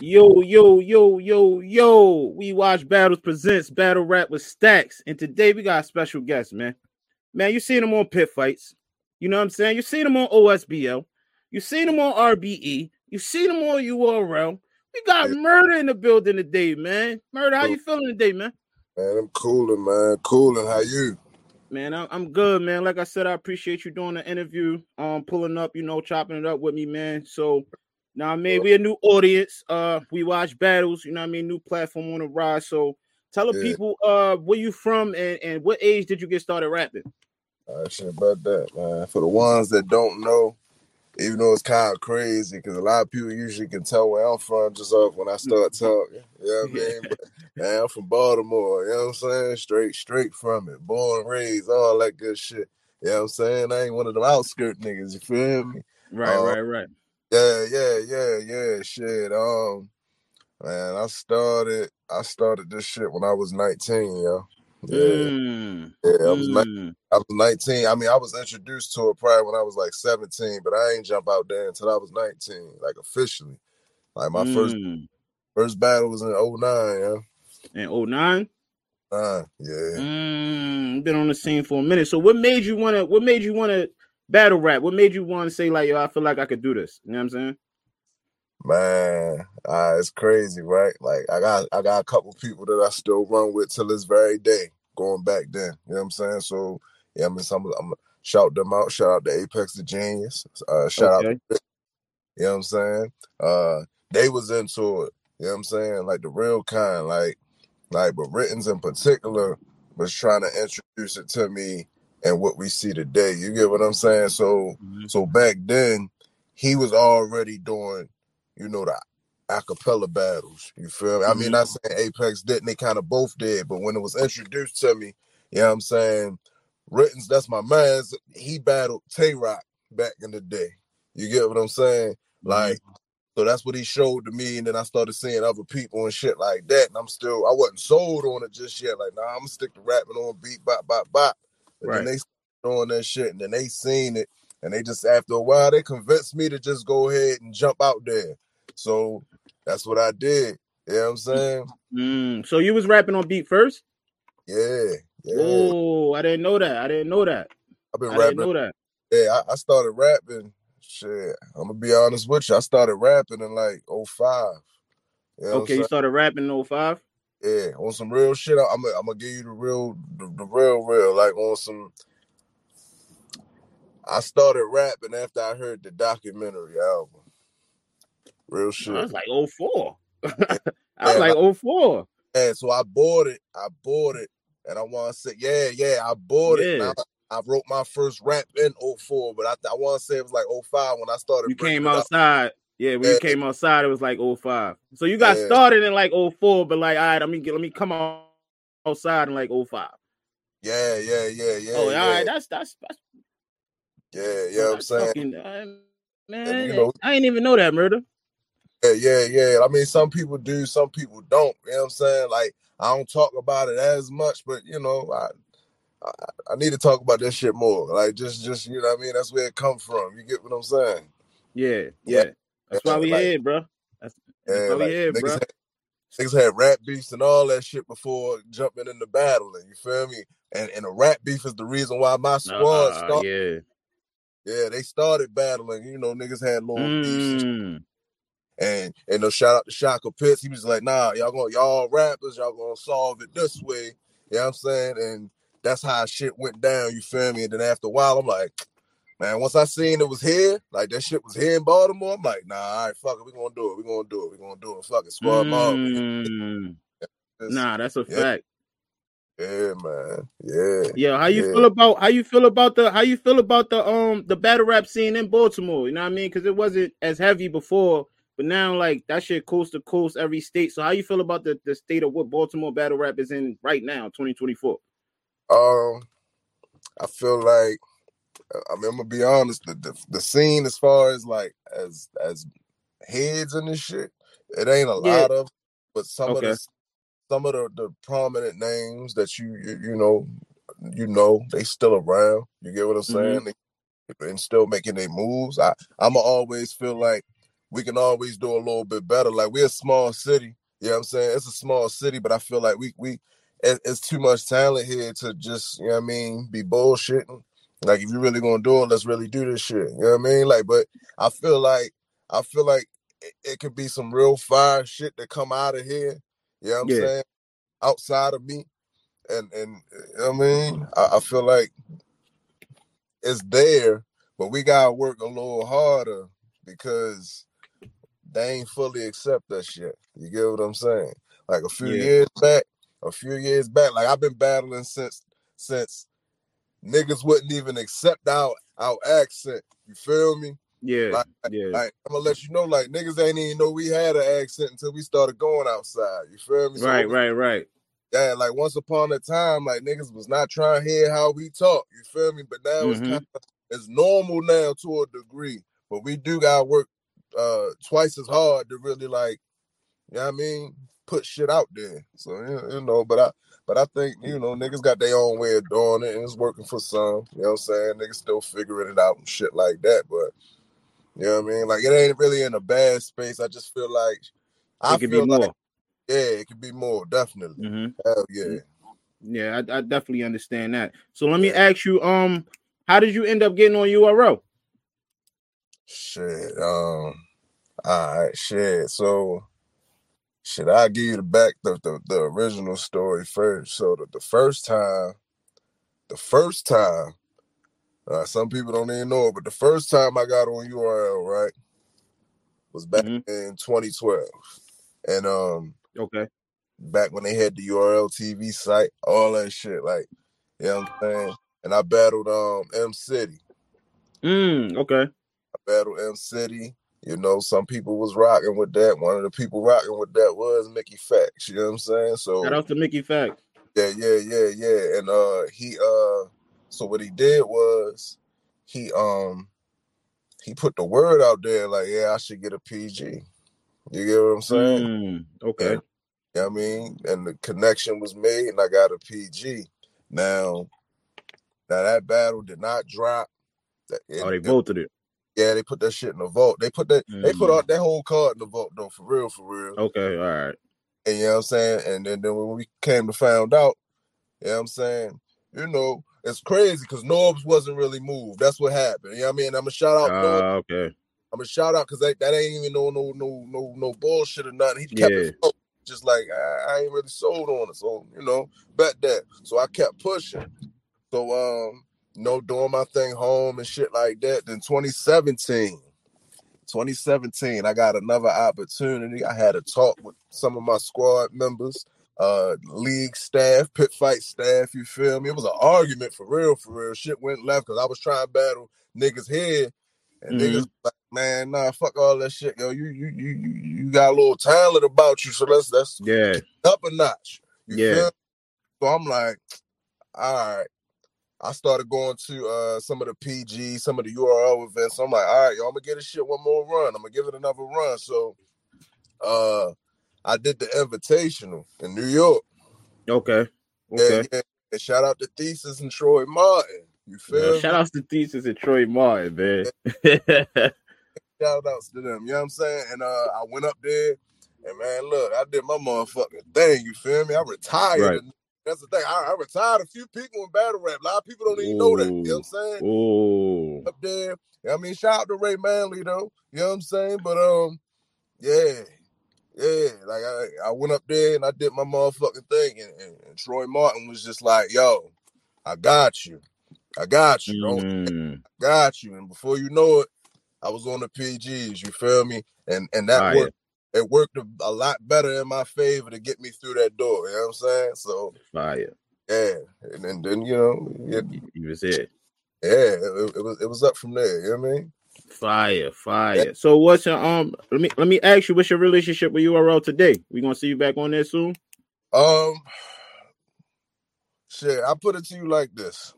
Yo, yo, yo, yo, yo. We Watch Battles presents Battle Rap with Stacks. And today we got a special guest, man. Man, you seen him on pit fights. You know what I'm saying? You seen him on OSBL. You seen him on RBE. You seen him on URL. We got Murda in the building today, man. Murda, how you feeling today, man? Man, I'm cooling, man. Cooling. How you? Man, I'm good, man. Like I said, I appreciate you doing the interview, um, pulling up, you know, chopping it up with me, man. So now, maybe a new audience. Uh, we watch battles. You know, I mean, new platform on the rise. So, tell the yeah. people, uh, where you from and and what age did you get started rapping? Uh, shit about that, man. For the ones that don't know, even though it's kind of crazy, because a lot of people usually can tell where I'm from just off when I start talking. You know what I mean? But, man, I'm from Baltimore. You know what I'm saying? Straight, straight from it. Born, raised, all that good shit. You know what I'm saying? I ain't one of them outskirt niggas. You feel me? Right, um, right, right. Yeah, yeah, yeah, yeah. Shit. Um, man, I started. I started this shit when I was nineteen, yo. Yeah, mm. yeah. I was. Mm. I was nineteen. I mean, I was introduced to it probably when I was like seventeen, but I ain't jump out there until I was nineteen, like officially. Like my mm. first first battle was in 09, yeah. In 09? Uh, yeah. Mm, been on the scene for a minute. So what made you wanna what made you wanna battle rap? What made you want to say like, yo, I feel like I could do this? You know what I'm saying? Man, uh, it's crazy, right? Like I got I got a couple people that I still run with till this very day, going back then. You know what I'm saying? So yeah, I mean, some I'm gonna shout them out. Shout out to Apex the Genius. Uh, shout okay. out. To, you know what I'm saying? Uh, they was into it. You know what I'm saying? Like the real kind, like like, but Ritten's in particular was trying to introduce it to me and what we see today. You get what I'm saying? So mm-hmm. so back then he was already doing, you know, the acapella battles. You feel me? Mm-hmm. I mean, not mm-hmm. saying Apex didn't, they kind of both did, but when it was introduced to me, you know what I'm saying? Ritten's that's my man's. He battled Tay Roc back in the day. You get what I'm saying? Mm-hmm. Like, so that's what he showed to me, and then I started seeing other people and shit like that. And I'm still, I wasn't sold on it just yet. Like, nah, I'm gonna stick to rapping on beat, bop, bop, bop. But right. then they doing that shit, and then they seen it, and they just after a while they convinced me to just go ahead and jump out there. So that's what I did. You know what I'm saying? Mm, so you was rapping on beat first? Yeah. yeah. Oh, I didn't know that. I didn't know that. I've been I rapping. know that. Yeah, I, I, started rapping. Shit, I'm gonna be honest with you. I started rapping in like 05. You know okay, you started rapping in 05? Yeah, on some real shit. I'm gonna, I'm gonna give you the real, the, the real, real, like on some. I started rapping after I heard the documentary album. Real oh, shit. Oh I was like 04. I was like 04. Yeah, so I bought it. I bought it, and I want to say, yeah, yeah, I bought it. I, I, wrote my first rap in 04, but I, I want to say it was like 05 when I started. You came outside. Yeah, when you came outside, it was like 05. So you got yeah. started in like 04, but like, all right, let me get let me come on outside in like 05. Yeah, yeah, yeah, yeah. Oh, yeah. all right, that's that's, that's yeah, yeah. I'm saying, fucking, uh, man, you know, I didn't even know that Murda. Yeah, yeah, yeah. I mean, some people do, some people don't. You know what I'm saying? Like, I don't talk about it as much, but you know, I, I, I need to talk about this shit more. Like, just, just you know, what I mean, that's where it come from. You get what I'm saying? Yeah, yeah. That's why we like, here, bro. That's, why we here, bro. Had, niggas had rap beefs and all that shit before jumping into battling. You feel me? And and a rap beef is the reason why my squad uh, started. Yeah. Yeah, they started battling. You know, niggas had little mm. beefs. And and no shout out to Shaka Pitts. He was like, nah, y'all gonna y'all rappers, y'all gonna solve it this way. You know what I'm saying? And that's how shit went down, you feel me? And then after a while, I'm like, man, once I seen it was here, like that shit was here in Baltimore, I'm like, nah, all right, fuck it, we gonna do it, we gonna do it, we gonna do it, fuck it, squad mm. Nah, that's a yeah. fact. Yeah, man. Yeah. Yeah. How you yeah. feel about how you feel about the how you feel about the um the battle rap scene in Baltimore? You know what I mean? Because it wasn't as heavy before, but now like that shit coast to coast every state. So how you feel about the the state of what Baltimore battle rap is in right now, 2024? Um, I feel like I mean, I'm gonna be honest. The, the, the scene, as far as like as as heads and this shit, it ain't a yeah. lot of, but some okay. of the some of the, the prominent names that you, you you know you know they still around. You get what I'm saying? Mm-hmm. They, and still making their moves. I I'ma always feel like we can always do a little bit better. Like we're a small city, you know what I'm saying? It's a small city, but I feel like we we it, it's too much talent here to just, you know what I mean, be bullshitting. Like if you really gonna do it, let's really do this shit. You know what I mean? Like, but I feel like I feel like it, it could be some real fire shit that come out of here. You know what I'm Yeah. saying? Outside of me. And and you know what I mean, I, I feel like it's there, but we gotta work a little harder because they ain't fully accept that shit. You get what I'm saying? Like a few Yeah. years back, a few years back, like I've been battling since since niggas wouldn't even accept our our accent. You feel me? Yeah. Like, Yeah. like I'm gonna let you know, like niggas ain't even know we had an accent until we started going outside. You feel me? So Right, right, right. Yeah, like once upon a time, like niggas was not trying to hear how we talk. You feel me? But now it's Mhm. kind of it's normal now to a degree. But we do gotta work uh twice as hard to really like, you know what I mean, put shit out there. So you know, but I but I think, you know, niggas got their own way of doing it and it's working for some. You know what I'm saying? Niggas still figuring it out and shit like that. But you know what I mean? Like it ain't really in a bad space. I just feel like I it could feel be like yeah, it could be more, definitely. hmm Hell yeah. Yeah, I, I definitely understand that. So let me ask you, um, how did you end up getting on URL? Shit. Um. All right. Shit. So, shit. I'll give you the back the the, the original story first. So the, the first time, the first time, uh, some people don't even know it, but the first time I got on URL right was back Mhm. in 2012, and um, Okay. back when they had the URL TV site, all that shit. Like, you know what I'm saying? And I battled um M City. Mm, okay. I battled M City. You know, some people was rocking with that. One of the people rocking with that was Mickey Factz. You know what I'm saying? So Shout out to Mickey Factz. yeah, yeah, yeah, yeah. And uh he uh so what he did was he um he put the word out there like, yeah, I should get a PG. You get what I'm saying? Mm, okay. Yeah. You know what I mean? And the connection was made and I got a PG. Now now that battle did not drop. It- Oh, they voted it. Yeah, they put that shit in the vault. They put that they put Mm. out that whole card in the vault though, for real, for real. Okay, all right. And you know what I'm saying? And then, then when we came to find out, you know what I'm saying? You know, it's crazy because Norbes wasn't really moved. That's what happened. You know what I mean? I'm gonna shout out. Uh, okay. I'm gonna shout out because that, that ain't even no no no no no bullshit or nothing. He kept Yeah. it just like I, I ain't really sold on it. So, you know, bet that. So I kept pushing. So um, know, doing my thing home and shit like that. Then 2017. 2017, I got another opportunity. I had a talk with some of my squad members, uh, league staff, pit fight staff. You feel me? It was an argument for real, for real. Shit went left because I was trying to battle niggas here, and Mhm. niggas like, man, nah, fuck all that shit, yo. You you you you got a little talent about you, so let's let's Yeah. up a notch. You Yeah. feel? me? So I'm like, all right. I started going to uh some of the PG, some of the URL events. I'm like, all right, yo, I'm gonna give this shit one more run. I'm gonna give it another run. So uh I did the invitational in New York. Okay. Okay. yeah. And shout out to Thesis and Troy Martin. You feel Yeah, me? shout outs to Thesis and Troy Martin, man. shout outs to them. You know what I'm saying? And uh I went up there and man, look, I did my motherfucking thing. You feel me? I retired. Right. That's the thing. I, I retired a few people in battle rap. A lot of people don't even know that. You know what I'm saying? oh, Up there. I mean, shout out to Ray Manley though. You know what I'm saying? But um, yeah. Yeah, like I, I went up there and I did my motherfucking thing, and, and, and Troy Martin was just like, "Yo, I got you, I got you, Mm, got you. And before you know it, I was on the PGs. You feel me? And and that worked. It worked a, a lot better in my favor to get me through that door. You know what I'm saying? So fire. yeah, and, and then you know, it, You was it. yeah, it, it was it was up from there. You know what I mean? Fire, fire. So what's your um let me let me ask you what's your relationship with URL today? We gonna see you back on there soon? Um, shit, I put it to you like this: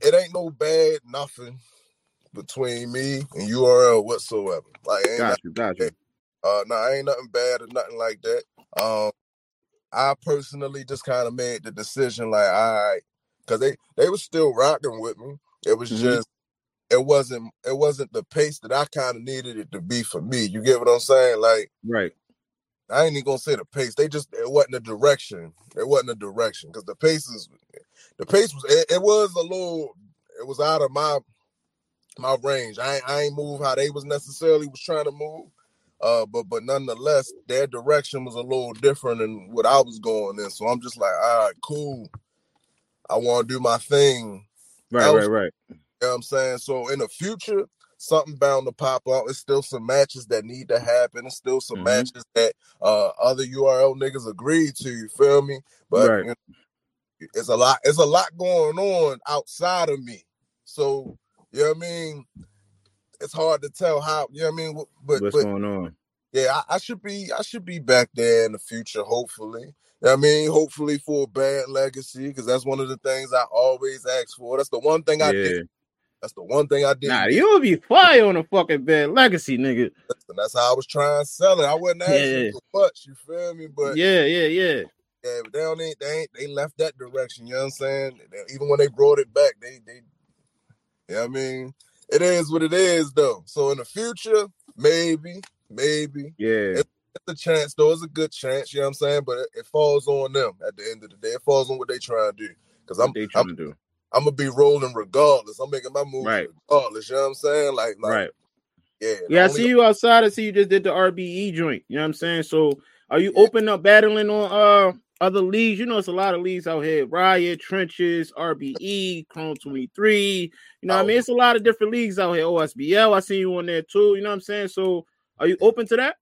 it ain't no bad nothing between me and URL whatsoever. Like, ain't Got you, got you. Uh, no, I ain't nothing bad or nothing like that. Um, I personally just kind of made the decision, like, all right, because they they were still rocking with me. It was Mhm. just it wasn't it wasn't the pace that I kind of needed it to be for me. You get what I'm saying? Like right. I ain't even gonna say the pace. They just it wasn't a direction. It wasn't a direction because the pace is the pace was it, it, was a little it was out of my my range. I ain't, I ain't move how they was necessarily was trying to move. Uh, but but nonetheless, their direction was a little different than what I was going in. So I'm just like, all right, cool. I want to do my thing. Right, right, right. You know what I'm saying? So in the future, something bound to pop up. It's still some matches that need to happen. It's still some mm-hmm. matches that uh other URL niggas agreed to. You feel me? But right. you know, it's a lot. It's a lot going on outside of me. So you know what I mean. It's hard to tell how. You know what I mean. But what's but, going on? Yeah, I, I, should be. I should be back there in the future. Hopefully. You know I mean, hopefully for a bad legacy, because that's one of the things I always ask for. That's the one thing I yeah. did that's the one thing I did. Nah, you'll be fire on a fucking bad legacy, nigga. That's how I was trying to sell it. I wasn't asking yeah. for much, you feel me? But yeah, yeah, yeah. Yeah, but they don't they ain't they left that direction, you know what I'm saying? Even when they brought it back, they they yeah, I mean, it is what it is though. So in the future, maybe, maybe. Yeah. It, it's a chance though, it's a good chance, you know what I'm saying? But it, it, falls on them at the end of the day. It falls on what they trying to do. Because I'm, they trying I'm, to do. I'm gonna be rolling regardless. I'm making my move right. regardless. You know what I'm saying? Like, like right. Yeah. Yeah, I see you outside. I see you just did the RBE joint. You know what I'm saying? So are you yeah. open up battling on uh other leagues? You know, it's a lot of leagues out here. Riot, Trenches, RBE, Chrome 23. You know oh. I mean? It's a lot of different leagues out here. OSBL, I see you on there too. You know what I'm saying? So are you open to that?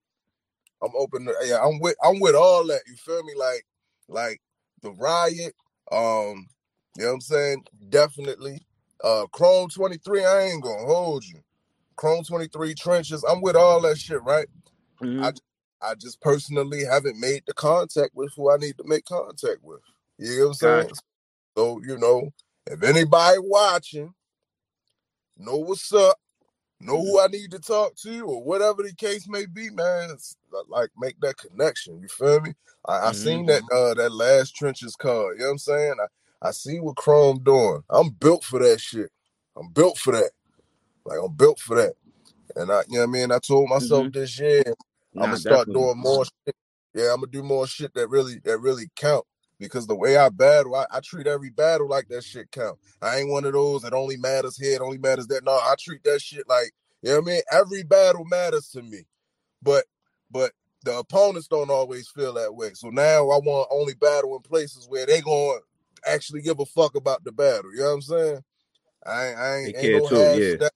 I'm open to yeah, I'm with I'm with all that. You feel me? Like like the riot, um, you know what I'm saying? Definitely. Uh Chrome 23, I ain't gonna hold you. Chrome 23 trenches, I'm with all that shit, right? Mm-hmm. I I just personally haven't made the contact with who I need to make contact with. You know what I'm saying? Gotcha. So, you know, if anybody watching, know what's up, know who I need to talk to, or whatever the case may be, man. like make that connection. You feel me? I, mm-hmm. I seen that uh that last trenches card. You know what I'm saying? I, I see what Chrome doing. I'm built for that shit. I'm built for that. Like I'm built for that. And I, you know what I mean? I told myself mm-hmm. this year nah, I'm gonna start definitely. doing more shit. Yeah, I'm gonna do more shit that really that really count. Because the way I battle, I, I, treat every battle like that shit count. I ain't one of those that only matters here, it only matters that. No, I treat that shit like, you know what I mean? Every battle matters to me. But but the opponents don't always feel that way. So now I want only battle in places where they going to actually give a fuck about the battle. You know what I'm saying? I ain't, I ain't, ain't no too, half yeah. step,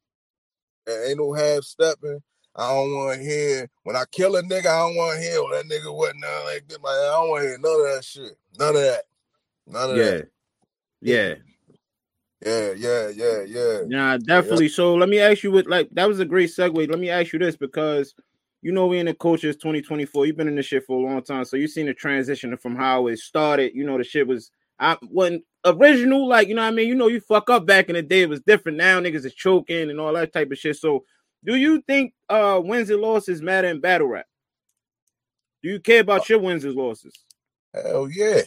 ain't no half stepping. I don't want to hear when I kill a nigga. I don't want to hear well, that nigga wasn't nothing like this. I don't want to hear none of that shit. None of that. None of yeah. that. Yeah. Yeah, yeah, yeah, yeah. Yeah, definitely. Yeah. So let me ask you what like that was a great segue. Let me ask you this because you know we in the coaches 2024. You've been in this shit for a long time. So you've seen the transition from how it started. You know, the shit was I when original, like you know, what I mean, you know, you fuck up back in the day, it was different. Now niggas is choking and all that type of shit. So, do you think uh wins and losses matter in battle rap? Do you care about your wins and losses? Hell yeah,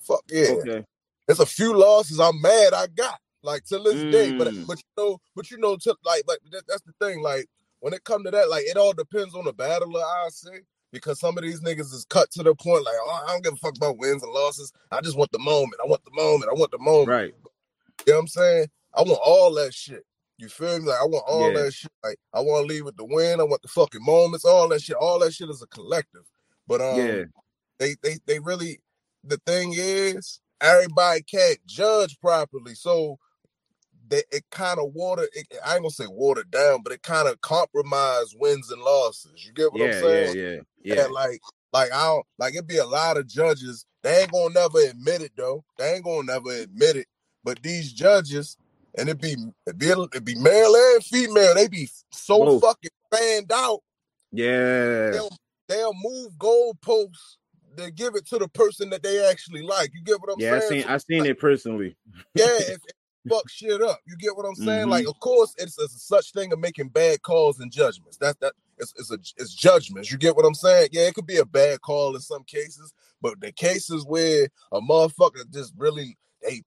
fuck yeah. Okay. There's a few losses I'm mad I got like to this mm. day, but mm. but you know, but you know, to, like like that, that's the thing. Like when it come to that, like it all depends on the battler. I say because some of these niggas is cut to the point like, oh, I don't give a fuck about wins and losses. I just want the moment. I want the moment. I want the moment. Right. You know what I'm saying? I want all that shit. You feel me? Like I want all yeah. that shit. Like I want to leave with the win. I want the fucking moments. All that shit. All that shit is a collective. But um, yeah. they they they really. The thing is, everybody can't judge properly. So they, it kind of water. It, I ain't gonna say watered down, but it kind of compromised wins and losses. You get what yeah, I'm saying? Yeah, yeah, yeah. yeah like, like I don't like it. Be a lot of judges. They ain't gonna never admit it though. They ain't gonna never admit it. But these judges, and it be it be, it be male and female. They be so Whoa. fucking fanned out. Yeah, they'll, they'll move goalposts they give it to the person that they actually like. You get what I'm yeah, saying? Yeah, I seen I seen it personally. yeah, if, fuck shit up. You get what I'm saying? Mm-hmm. Like, of course, it's, it's a such thing of making bad calls and judgments. That's that. It's, it's a it's judgments. You get what I'm saying? Yeah, it could be a bad call in some cases, but the cases where a motherfucker just really they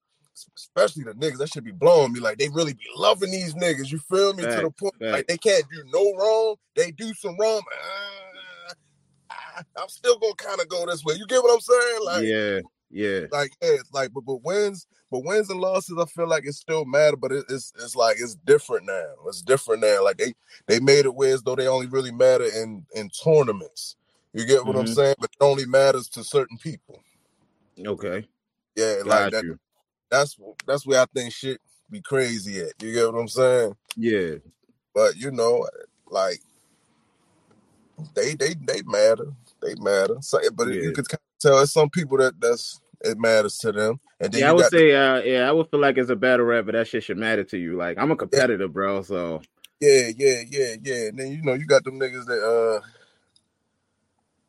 especially the niggas, that should be blowing me. Like they really be loving these niggas. You feel me? To the point like they can't do no wrong. They do some wrong. ah, ah, I'm still gonna kind of go this way. You get what I'm saying? Like, yeah, yeah, like yeah, it's like but but wins, but wins and losses, I feel like it still matter, but it, it's it's like it's different now. It's different now. Like they they made it where as though they only really matter in in tournaments. You get what I'm Mhm. saying? But it only matters to certain people. okay, Yeah, got like that. you. That's that's where I think shit be crazy at. You get what I'm saying? Yeah, But you know, like they they they matter. They matter. So, but Yeah. you could kind of tell it's some people that that's it matters to them. And then yeah. I would got the- say, uh, yeah, I would feel like as a battle rapper, that shit should matter to you. Like I'm a competitor, bro. So Yeah, yeah, yeah, yeah. And then you know you got them niggas that uh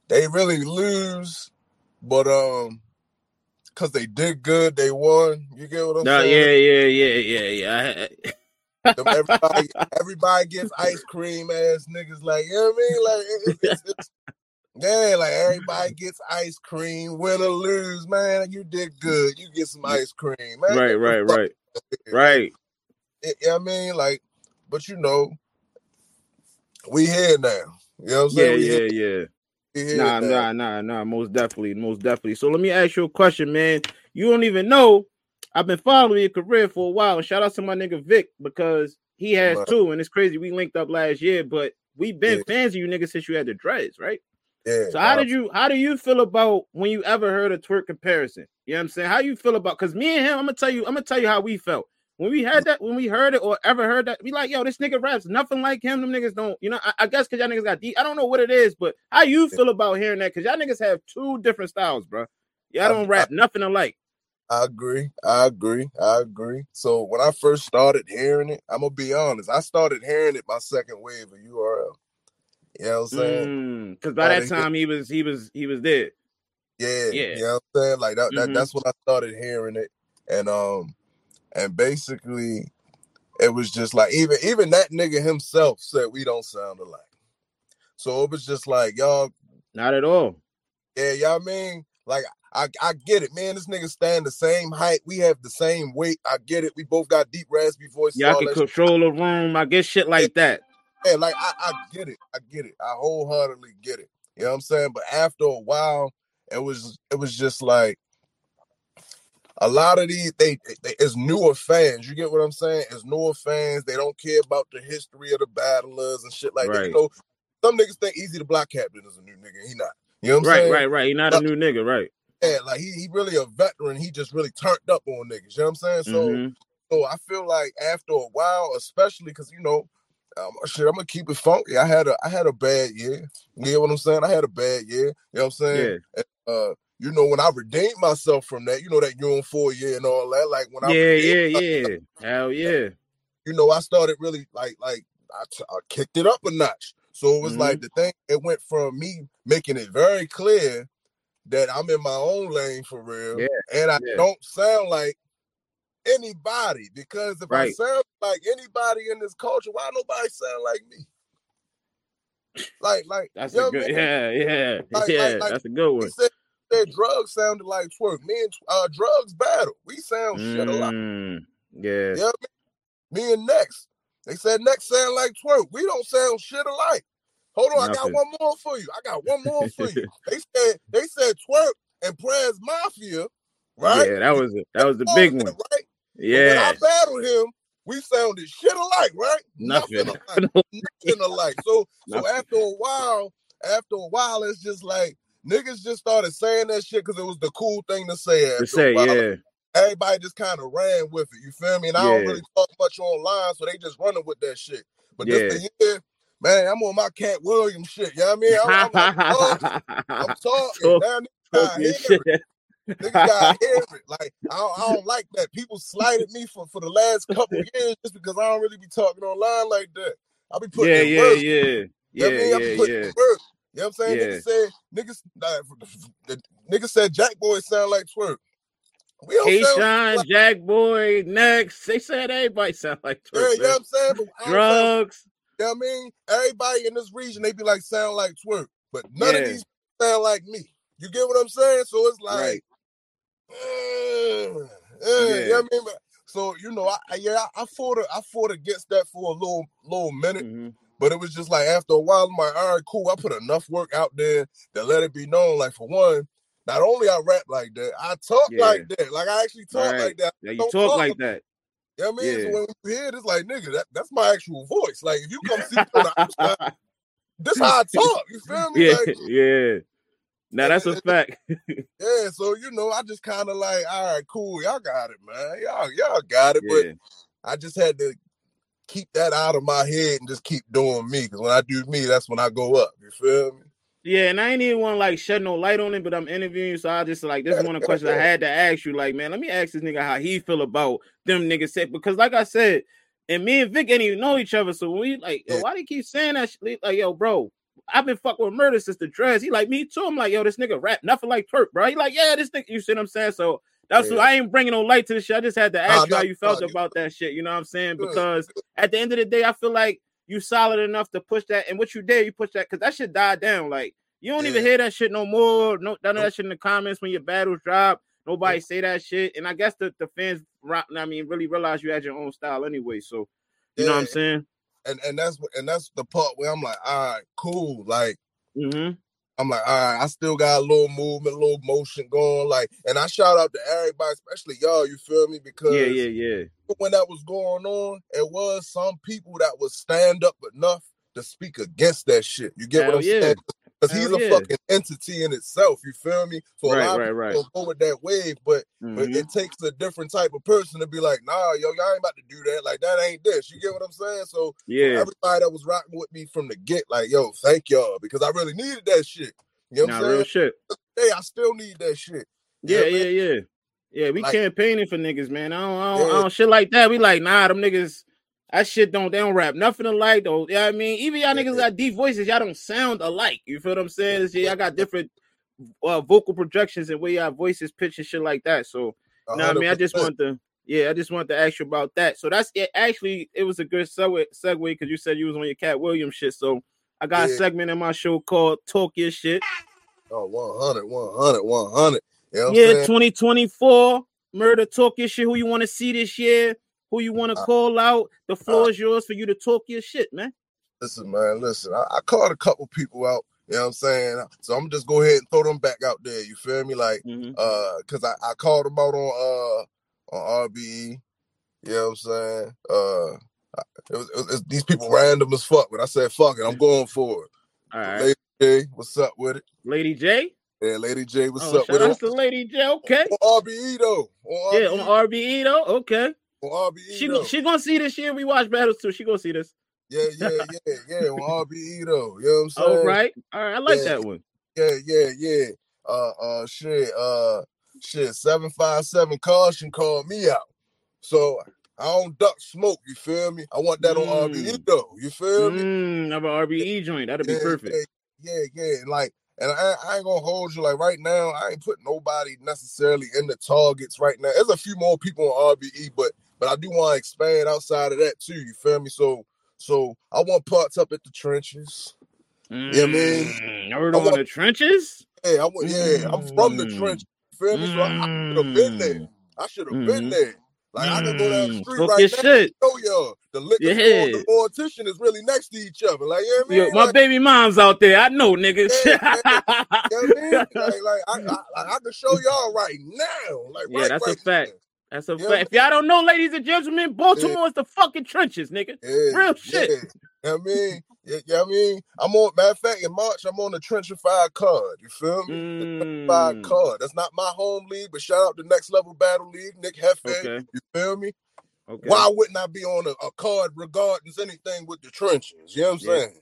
they really lose, but um because they did good, they won. You get what I'm no, saying? yeah, yeah, yeah, yeah, yeah. Everybody, everybody gets ice cream ass niggas. Like, you know what I mean? Like, it- it's, it's, yeah, like everybody gets ice cream, win or lose, man. You did good. You get some ice cream, man. right, right, right, out of here. right. It- you know what I mean? Like, but you know, we here now. You know what I'm Yeah, saying? we yeah, here, yeah. Nah, nah, nah, nah. Most definitely, most definitely. So let me ask you a question, man. You don't even know. I've been following your career for a while, shout out to my nigga Vic because he has Right. too, and it's crazy. We linked up last year, but we've been Yeah. fans of you niggas since you had the dreads, right? Yeah. So how did you how do you feel about when you ever heard a twerk comparison? You know what I'm saying? How you feel about because me and him, I'm gonna tell you, I'm gonna tell you how we felt. When we had that, when we heard it or ever heard that, we like, yo, this nigga raps nothing like him. Them niggas don't, you know. I, I guess because y'all niggas got deep. I don't know what it is, but how you feel about hearing that? Because y'all niggas have two different styles, bro. Y'all don't rap nothing alike. I agree. I agree. I agree. So when I first started hearing it, I'm gonna be honest. I started hearing it my second wave of URL. You know what I'm saying? Because Mm, by that time he was he was he was dead. Yeah, Yeah. You know what I'm saying? Like that, that Mhm. that's when I started hearing it. And um and basically it was just like even even that nigga himself said we don't sound alike. So it was just like y'all, Not at all. yeah, y'all mean like I, I get it, man. This nigga stand the same height. We have the same weight. I get it. We both got deep raspy voices. Y'all can shit. control the room. I guess shit like that. Yeah, like I, I get it. I get it. I wholeheartedly get it. You know what I'm saying? But after a while, it was it was just like a lot of these they, they it's newer fans. You get what I'm saying? It's newer fans. They don't care about the history of the battlers and shit like that. You know, some niggas think Eazy the Block Captain is a new nigga. He not. You know what I'm Right, saying? right, right. Right. He not a new nigga, right? Yeah, like he he really a veteran. He just really turned up on niggas. You know what I'm saying? So Mhm. so I feel like after a while, especially because you know, um, shit, I'm gonna keep it funky. I had a I had a bad year. You get what I'm saying? I had a bad year. You know what I'm saying? Uh, you know, when I redeemed myself from that, you know that you're on four year and all that. Like when I Yeah, redeemed yeah, myself, yeah. Hell yeah. you know, I started really like like I, t- I kicked it up a notch. So it was Mhm. like the thing. It went from me making it very clear that I'm in my own lane for real, Yeah, and I yeah. don't sound like anybody because if I sound like anybody in this culture, why nobody sound like me? Like, like That's a what I good mean? yeah, yeah, Like- yeah. like- like- that's a good He one. said, said drugs sounded like twerk. Me and uh, drugs battle. We sound shit alike. Mm, yeah. Yeah, me and Next. They said Next sound like twerk. We don't sound shit alike. Hold on, I got one more for you. I got one more for you. they said they said twerk and Prez Mafia, right? Yeah, that was it. That was the big one. right? But when Yeah. I battled him, we sounded shit alike, right? Nothing. alike. Nothing alike. So so Nothing. after a while, after a while, it's just like niggas just started saying that shit because it was the cool thing to say. To say, yeah. Everybody just kind of ran with it. You feel me? And I don't really talk much online, so they just running with that shit. But Yeah. this year, man, I'm on my Katt Williams shit. You know what I mean? I'm, I'm, oh, I'm, talking, I'm talking. Talk- Talk shit. it. Niggas gotta hear it. Like I don't, I don't like that. People slighted me for, for the last couple years just because I don't really be talking online like that. I be putting Yeah, yeah, work. yeah. You know Yeah, I mean? Yeah, yeah. You know what I'm saying? Yeah. Niggas said niggas nah, niggas said Jack Boy sound like twerk. We don't K sound Shine, like Jack Boy, next. They said everybody sound like yeah, twerk, you know what. I'm saying? But I Drugs. You know what I mean? Everybody in this region, they be like sound like twerk, but none Yeah. of these sound like me. You get what I'm saying? So it's like, Right. mm, Yeah, yeah. You know I mean? So you know, I, yeah, I fought I fought against that for a little little minute. Mm-hmm. But it was just like after a while, I'm like, all right, cool. I put enough work out there to let it be known. Like for one, not only I rap like that, I talk yeah. like that. Like I actually talk right. like that. Yeah, you talk, talk, like that. You know what I mean? Yeah. So when you hear it, it's like, nigga, that, that's my actual voice. Like if you come see me on the outside, this how I talk. You feel me? Yeah, like, yeah. Now that's a fact. yeah, so you know, I just kind of like, all right, cool, y'all got it, man. Y'all, y'all got it. Yeah. But I just had to keep that out of my head and just keep doing me. Because when I do me, that's when I go up. You feel me? Yeah, and I ain't even want to like shed no light on it, but I'm interviewing, so I just like this is one of the questions I had to ask you. Like, man, let me ask this nigga how he feel about them niggas said because, like I said, and me and Vic ain't even know each other, so we like, yo, why do you keep saying that? Shit? Like, yo, bro, I've been fucking with Murda since the dress. He like me too. I'm like, yo, this nigga rap nothing like Turk, bro. He like, yeah, this nigga. You see what I'm saying? So that's yeah. what I ain't bringing no light to the shit. I just had to ask you how you felt about that shit. You know what I'm saying? Because at the end of the day, I feel like you solid enough to push that, and what you did, you push that because that shit died down. Like you don't yeah. even hear that shit no more. No, none of that shit in the comments when your battles drop. Nobody say that shit, and I guess the, the fans, I mean, really realize you had your own style anyway. So you yeah. know what I'm saying? And and that's and that's the part where I'm like, all right, cool. Like mm-hmm. I'm like, all right, I still got a little movement, a little motion going. Like, and I shout out to everybody, especially y'all, you feel me? Because yeah, yeah, yeah. When that was going on, it was some people that would stand up enough to speak against that shit. You get Hell what I'm yeah. saying? Because he's a yeah. fucking entity in itself. You feel me? So right, a lot right, of people right. go with that wave, but mm-hmm. but it takes a different type of person to be like, nah, yo, y'all ain't about to do that. Like that ain't this. You get what I'm saying? So yeah, everybody that was rocking with me from the get, like, yo, thank y'all because I really needed that shit. You know what I'm saying? Real shit. Hey, I still need that shit. You yeah, yeah, yeah. Yeah, we like, campaigning for niggas, man. I don't, I don't, yeah. I don't shit like that. We like, nah, them niggas that shit don't they don't rap nothing alike though. Yeah, you know I mean, even y'all niggas got deep voices, y'all don't sound alike. You feel what I'm saying? Yeah, y'all got different uh, vocal projections and where y'all voices pitch and shit like that. So, you know I mean, I just want to, yeah, I just want to ask you about that. So that's it. Actually, it was a good segue segue because you said you was on your Katt Williams shit. So I got yeah. a segment in my show called Talk Your Shit. Oh, 100, 100, 100. You know yeah, 2024 Murda talk your shit. Who you want to see this year? Who you want to uh, call out. The uh floor is yours for you to talk your shit, man. Listen, man, listen. I, I, called a couple people out. You know what I'm saying? So I'm just go ahead and throw them back out there. You feel me? Like, mm-hmm. uh, cause I, I called them out on uh on RBE. You know what I'm saying? Uh, it was, it was, these people random as fuck, but I said fuck it, I'm going for it. All right. Lady J, what's up with it? Lady J. Yeah, Lady J, what's oh, up with it? to Lady J. Okay. On RBE though. On RBE. Yeah, on RBE though. Okay on RBE. She though. she gonna see this year. We watch battles too. She gonna see this. Yeah, yeah, yeah, yeah. on RBE though. You know what I'm saying? Oh, right. All right. I like yeah, that one. Yeah, yeah, yeah. Uh uh shit, uh shit, 757 caution called me out. So I don't duck smoke, you feel me? I want that mm. on RBE though. You feel me? Mm, have an RBE joint. That'd yeah, be perfect. Yeah, yeah, yeah. Like and I, I, ain't gonna hold you like right now. I ain't putting nobody necessarily in the targets right now. There's a few more people on RBE, but but I do want to expand outside of that too. You feel me? So so I want parts up at the trenches. Mm, yeah, man. Heard on the trenches? Yeah, I want. Yeah, I'm from the trench. You feel me? So I, I should have been there. Mm. I should have mm-hmm. been there. Like I can go down the mm, street right now. Shit. Show y'all the liquor yeah. store, the mortician is really next to each other. Like, you know what I mean? Yo, my like, baby mom's out there. I know, niggas. Yeah, yeah, you know what I mean? Like, like I, I, I, can show y'all right now. Like, yeah, right, that's right a fact. Now. That's a yeah. fact. If y'all don't know, ladies and gentlemen, Baltimore yeah. is the fucking trenches, nigga. Yeah. Real shit. Yeah. I mean, yeah, I mean, I'm on. Matter of fact, in March, I'm on the Trenchified card. You feel me? Mm. Trenchified card. That's not my home league, but shout out to Next Level Battle League, Nick Hefe. Okay. You feel me? Okay. Why wouldn't I be on a, a, card regarding anything with the trenches? You know what I'm saying?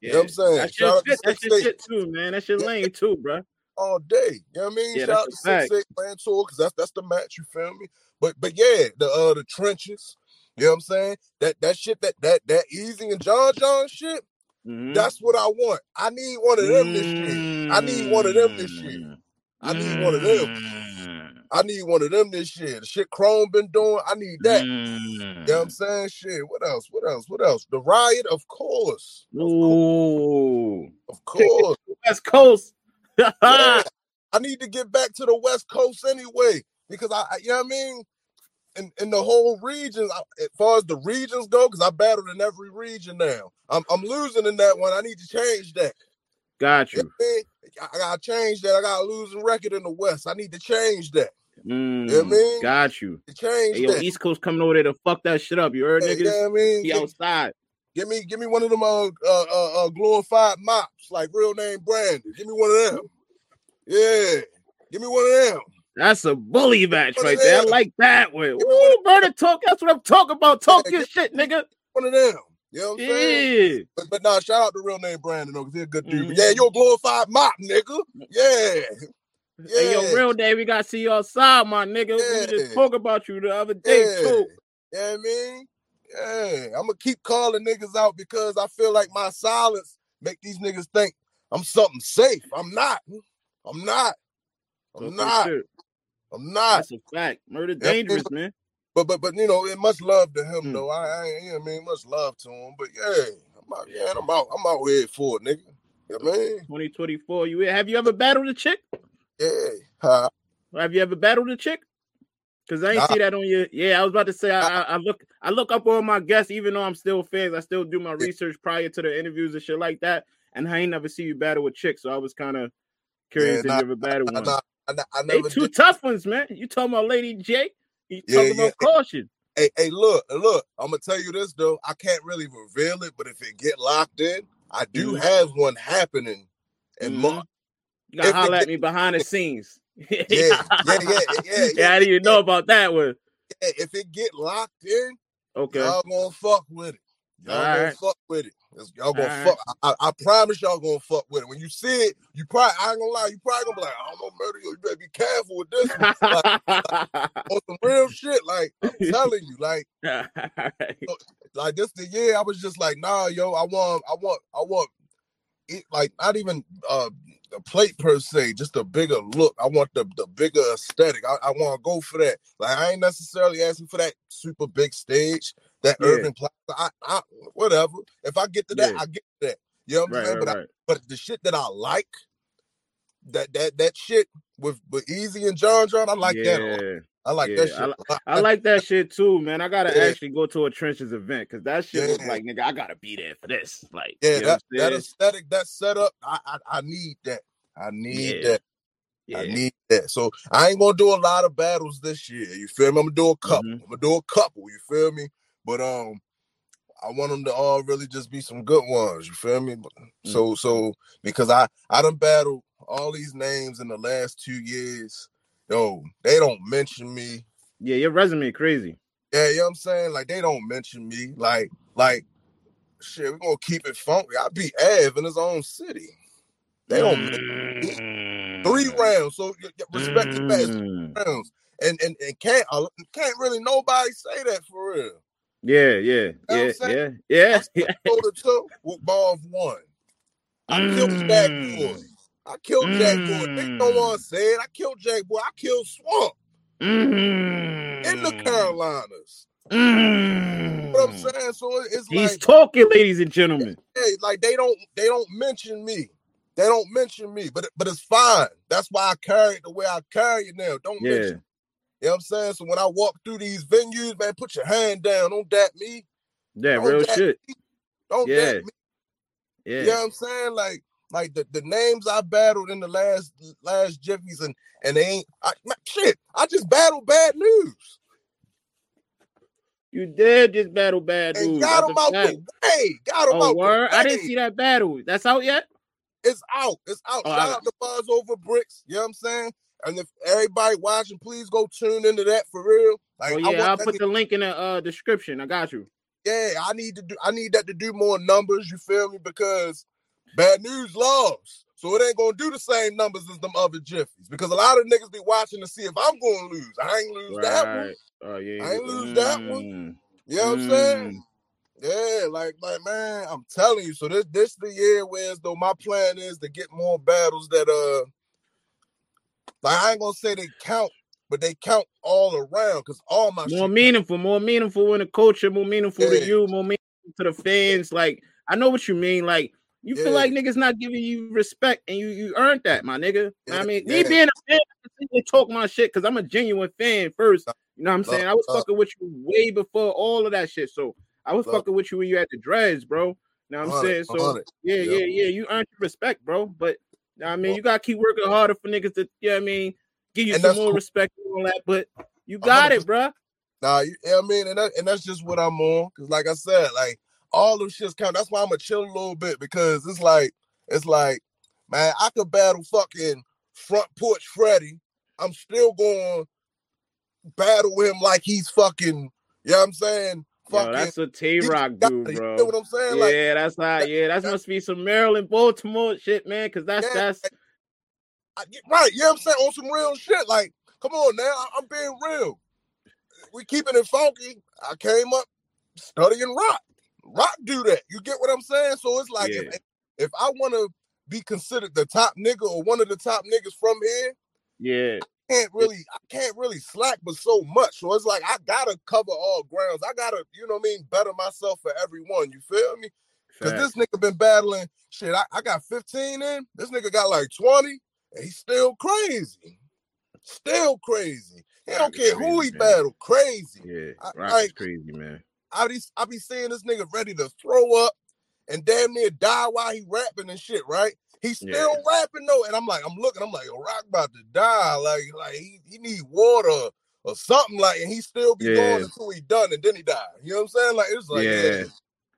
Yeah. You know what I'm saying? That's your, shit, that's your shit too, man. That's your lane too, bro. All day. You know what I mean? Yeah, Shout out to Six Man Tour, because that's that's the match, you feel me? But but yeah, the uh the trenches, you know what I'm saying? That that shit that that that Eazy and John John shit, mm-hmm. that's what I want. I need one of them mm-hmm. this year. I need one of them this year. I need one of them. Mm-hmm. I need one of them this year. The shit Chrome been doing, I need that. Mm. You know what I'm mm. saying? Shit. What else? What else? What else? The riot, of course. Of Ooh. Of course. West Coast. Yeah. I need to get back to the West Coast anyway. Because I, you know what I mean? in, in the whole region, as far as the regions go, because I battled in every region now. I'm I'm losing in that one. I need to change that. Got you. you know I, I gotta change that. I got a losing record in the West. I need to change that. Mm, You know I mean? Got you. To change Hey, yo, that. East Coast coming over there to fuck that shit up. You heard, Yeah, niggas? you know what I mean? He outside. Give me give me one of them uh, uh, uh, uh glorified mops, like real name Brandon. Give me one of them. Yeah. Give me one of them. That's a bully match right there. I like that one. Woo, Murda talk. That's what I'm talking about. Talk Yeah, your shit, nigga. One of them. You know what I'm saying? Yeah. But, but nah, shout out to real name Brandon though, because he's a good dude. Mhm. yeah, you're a glorified mop, nigga. Yeah. Yeah. Hey, yo, real day, we gotta see you outside, my nigga. We just spoke about you the other day, yeah. too. Yeah, I mean, yeah, I'm gonna keep calling niggas out because I feel like my silence make these niggas think I'm something safe. I'm not. I'm not. I'm not. shit. I'm not. That's a fact. Murda Yeah, dangerous, man. But but but you know, it much love to him Mm. though. I, I you know I mean, much love to him. But yeah, I'm out. Yeah, I'm out. I'm out here for it, nigga. You know what I mean, 2024. You have you ever battled a chick? yeah. Huh? Have you ever battled a chick? Cause I ain't Nah. see that on your. Yeah, I was about to say I, I, look I look up on my guests, even though I'm still fans. I still do my research prior to the interviews and shit like that. And I ain't never see you battle with chicks, so I was kind of curious Yeah, if you ever battled I, one. I, I, I They two did. tough ones, man. You talking about Lady J? You Yeah, talking about caution? Hey, hey, look, look. I'm gonna tell you this though. I can't really reveal it, but if it get locked in, I do Mhm. have one happening in Mhm. March. You gotta If holler at me behind the scenes. Yeah, yeah, yeah, yeah, yeah, I didn't even know about that one. Hey, if it get locked in, Okay. y'all gonna fuck with it. Y'all gonna Alright. fuck with it. Y'all gonna Alright. fuck. I, I promise y'all gonna fuck with it. When you see it, you probably I ain't gonna lie. You probably gonna be like, I'm gonna murder you. You better be careful with this one. On some real shit, like I'm telling you, like like this the year I was just like, nah, yo, I want, I want, I want like not even uh a plate per se, just a bigger look. I want the the bigger aesthetic. I, I want to go for that. Like I ain't necessarily asking for that super big stage, that Yeah. urban plaza. I, I whatever. If I get to that, Yeah. I get to that. You know what I'm saying? right, but I, right. but the shit that I like, that that that shit with with Eazy and John John, I like that. Yeah. I like yeah, that shit. I. I like that shit too, man. I gotta Yeah. actually go to a trenches event because that shit was like, nigga, I gotta be there for this. Like, Yeah, you know that, that aesthetic, that setup, I, I I need that. I need Yeah. that. yeah. I need that. So I ain't gonna do a lot of battles this year. You feel me? I'm gonna do a couple. Mhm. I'm gonna do a couple. You feel me? But um, I want them to all really just be some good ones. You feel me? But- Mm. So so because I I done battled all these names in the last two years. Yo, they don't mention me. yeah, your resume crazy. Yeah, you know what I'm saying? Like they don't mention me. Like like shit, we're gonna keep it funky. I beat Av in his own city. They don't mention three Mm. rounds. So respect the best Mm. rounds. And and and can't uh, can't really nobody say that for real. Yeah, yeah, what I'm yeah, yeah, yeah, to with Marv one. I killed Jack Mm. Boy. I killed Jack Boy. They don't Mm. want to say it. I killed Jack Boy. I killed Swamp Mm. in the Carolinas. Mm. What I'm saying? So it- it's He's like, talking, ladies and gentlemen. hey, like they don't they don't mention me. They don't mention me, but but it's fine. That's why I carry it the way I carry it now. Don't Yeah, mention. You know what I'm saying? So when I walk through these venues, man, put your hand down. Don't dap me. yeah, Don't real shit. me. Don't Yeah. dap me. Yeah, You know what I'm saying? Like, like the, the names I battled in the last last jiffies and and they ain't I, man, shit. I just battled bad news you did just battle bad and news. got them out the way. Got them Oh, out word! the. I didn't see that battle. That's out yet? It's out. It's out. Oh, Shout I- out to Buzz over bricks. You know what I'm saying? And if everybody watching, please go tune into that for real. Like, Oh I yeah, want I'll put the link in the uh, description. I got you. yeah, I need to do. I need that to do more numbers. You feel me? Because bad news loves. So it ain't gonna do the same numbers as them other jiffies. Because a lot of niggas be watching to see if I'm gonna lose. I ain't lose that one. Oh yeah. I ain't lose that one. Mm. You know what I'm saying? Yeah, like, like, man, I'm telling you. So this, this the year where as though my plan is to get more battles that, uh, like, I ain't gonna say they count, but they count all around because all my More meaningful, more meaningful in the culture, more meaningful Yeah. to you, more meaningful to the fans. Like I know what you mean. Like you Yeah. feel like niggas not giving you respect, and you you earned that, my nigga. I Yeah, mean, yeah. me being a fan, I can talk my shit because I'm a genuine fan first. You know what I'm saying? I was fucking with you way before all of that shit. So I was fucking with you when you had the dreads, bro. You know what I'm saying? So yeah, yeah, yeah. You earned your respect, bro. But I mean, you gotta keep working harder for niggas to, you know what I mean, give you some more cool. respect and all that. But you got 100%. it, bro. Nah, you, I mean, and that, and that's just what I'm on. Cause like I said, like all them shits count. That's why I'm gonna chill a little bit because it's like it's like, man, I could battle fucking front porch Freddy. I'm still going battle him like he's fucking. You know what I'm saying? Yo, that's a Tay Roc dude, bro. You know what I'm saying? Yeah, that's not. Yeah, that must be some Maryland, Baltimore shit, man. Cause that's yeah, that's I, right. You know what I'm saying? On some real shit. Like, come on now. I, am being real. We keeping it funky. I came up studying Roc. Roc do that. You get what I'm saying? So it's like yeah. if, if I want to be considered the top nigga or one of the top niggas from here, yeah, I can't really, I can't really slack, but so much. So it's like I gotta cover all grounds. I gotta, you know what I mean, better myself for everyone. You feel me? Because this nigga been battling shit. I, I got 15 in. This nigga got like 20, and he's still crazy. Still crazy. He don't care crazy, who he man. battle. Crazy. Yeah, I, like, crazy, man. I be I be seeing this nigga ready to throw up and damn near die while he rapping and shit, right? He's still yeah. rapping though, and I'm like, I'm looking, I'm like, yo, Roc about to die, like, like he, he need water or something like, and he still be yeah. going until he done, and then he died. You know what I'm saying? Like it's like, yeah, yeah.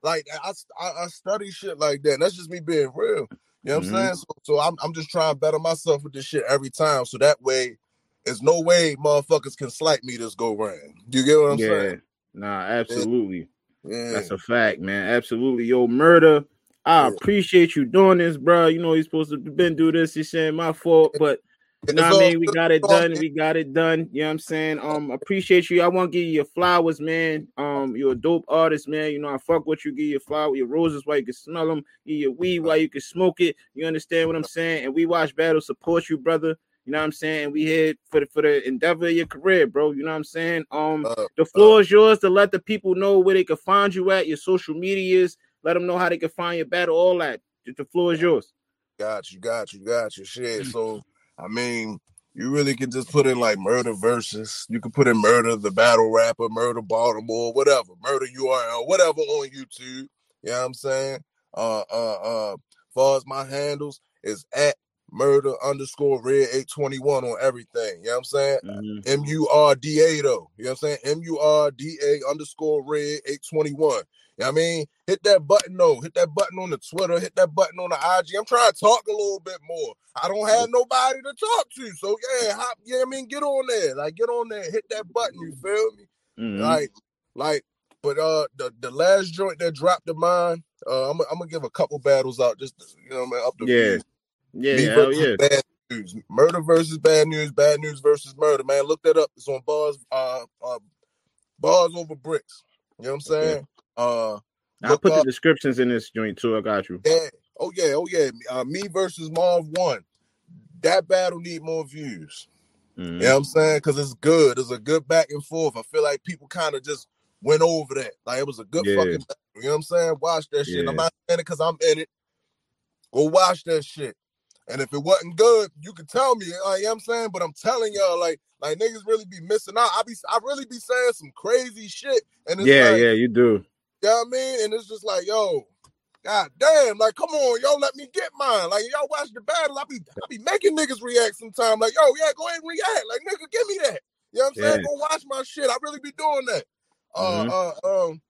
like I, I, I study shit like that. And that's just me being real. You know what mm-hmm. I'm saying? So, so I'm I'm just trying to better myself with this shit every time, so that way, there's no way motherfuckers can slight me this go round. You get what I'm saying? Nah, absolutely. Yeah. That's a fact, man. Absolutely. Yo, Murda. I appreciate you doing this, bro. You know, you're supposed to been do this. You're saying my fault, but you know what I mean? We got it done. We got it done. You know what I'm saying? Um, appreciate you. I want to give you your flowers, man. Um, you're a dope artist, man. You know, I fuck with you. Give you flower, your roses while you can smell them. Give you weed while you can smoke it. You understand what I'm saying? And we watch battle support you, brother. You know what I'm saying? We here for the for the endeavor of your career, bro. You know what I'm saying? Um, uh, the floor uh, is yours to let the people know where they can find you at, your social medias. Let them know how they can find your battle, all that. The floor is yours. Got you, got you, got you. Shit. So I mean, you really can just put in like Murda versus. You can put in Murda the battle rapper, Murda Baltimore, whatever, Murda URL, whatever on YouTube. You know what I'm saying? Uh uh uh. As far as my handles is at Murda underscore red 821 on everything. You know what I'm saying? Mm-hmm. M U R D A though. You know what I'm saying? M U R D A underscore red 821. You know what I mean? Hit that button though. Hit that button on the Twitter. Hit that button on the IG. I'm trying to talk a little bit more. I don't have nobody to talk to. So yeah, hop, yeah, I mean, get on there. Like get on there. Hit that button. You feel me? Mm-hmm. Like, like, but uh the, the last joint that dropped the mine, uh I'm, I'm gonna give a couple battles out just to, you know, man, up the yeah. Yeah, hell yeah. Bad news. Murda versus bad news, bad news versus Murda. Man, look that up. It's on bars, uh, uh bars over bricks. You know what I'm saying? Uh I'll put up. the descriptions in this joint too. I got you. Yeah. Oh yeah. Oh yeah. Uh, me versus Marv Won. That battle need more views. Mm-hmm. You know what I'm saying? Because it's good. It's a good back and forth. I feel like people kind of just went over that. Like it was a good yeah. fucking. Battle. You know what I'm saying? Watch that shit. Yeah. I'm not saying it because I'm in it. Go watch that shit. And if it wasn't good, you can tell me. You know what I'm saying? But I'm telling y'all, like, like niggas really be missing out. I be I really be saying some crazy shit. And yeah, like, yeah, you do. You know what I mean? And it's just like, yo, God damn, like, come on, y'all let me get mine. Like, y'all watch the battle. I be I be making niggas react sometime. Like, yo, yeah, go ahead and react. Like, nigga, give me that. You know what I'm yeah. saying? Go watch my shit. I really be doing that. Uh, mm-hmm. uh, um,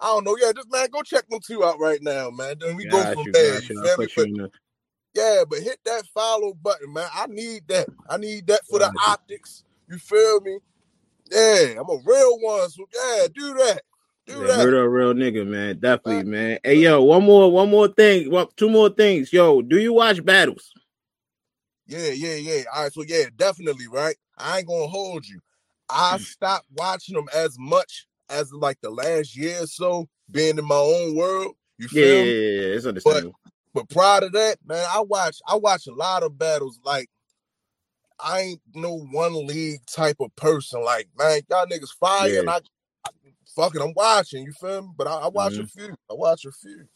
I don't know. Yeah, just man, go check them two out right now, man. Then we go from you, there. You feel me? Yeah, but hit that follow button, man. I need that. I need that for the optics. You feel me? Yeah, I'm a real one. So yeah, do that. Do yeah, that. Murda a real nigga, man. Definitely, man. Hey, yo, one more, one more thing. Well, two more things. Yo, do you watch battles? Yeah, yeah, yeah. All right, so yeah, definitely, right? I ain't gonna hold you. I mm. stopped watching them as much as like the last year or so, being in my own world. You feel yeah, yeah, yeah, yeah. It's understandable. But but prior to that, man, I watch I watch a lot of battles. Like I ain't no one league type of person. Like man, y'all niggas fire, yeah. and I, I fucking I'm watching. You feel me? But I, I watch mm-hmm. a few. I watch a few.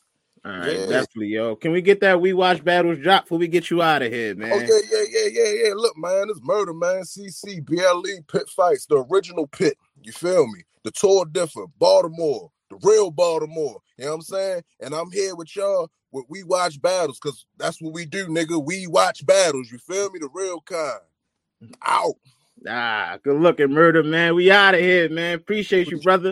All right, yeah. definitely, yo. Can we get that we watch battles drop before we get you out of here, man? Oh yeah, yeah, yeah, yeah, yeah. Look, man, it's Murda, man. CC, BLE, pit fights, the original pit. You feel me? The tour different, Baltimore, the real Baltimore. You know what I'm saying? And I'm here with y'all we watch battles, cause that's what we do, nigga. We watch battles. You feel me? The real kind. Out. Ah, good looking Murda, man. We out of here, man. Appreciate you, brother.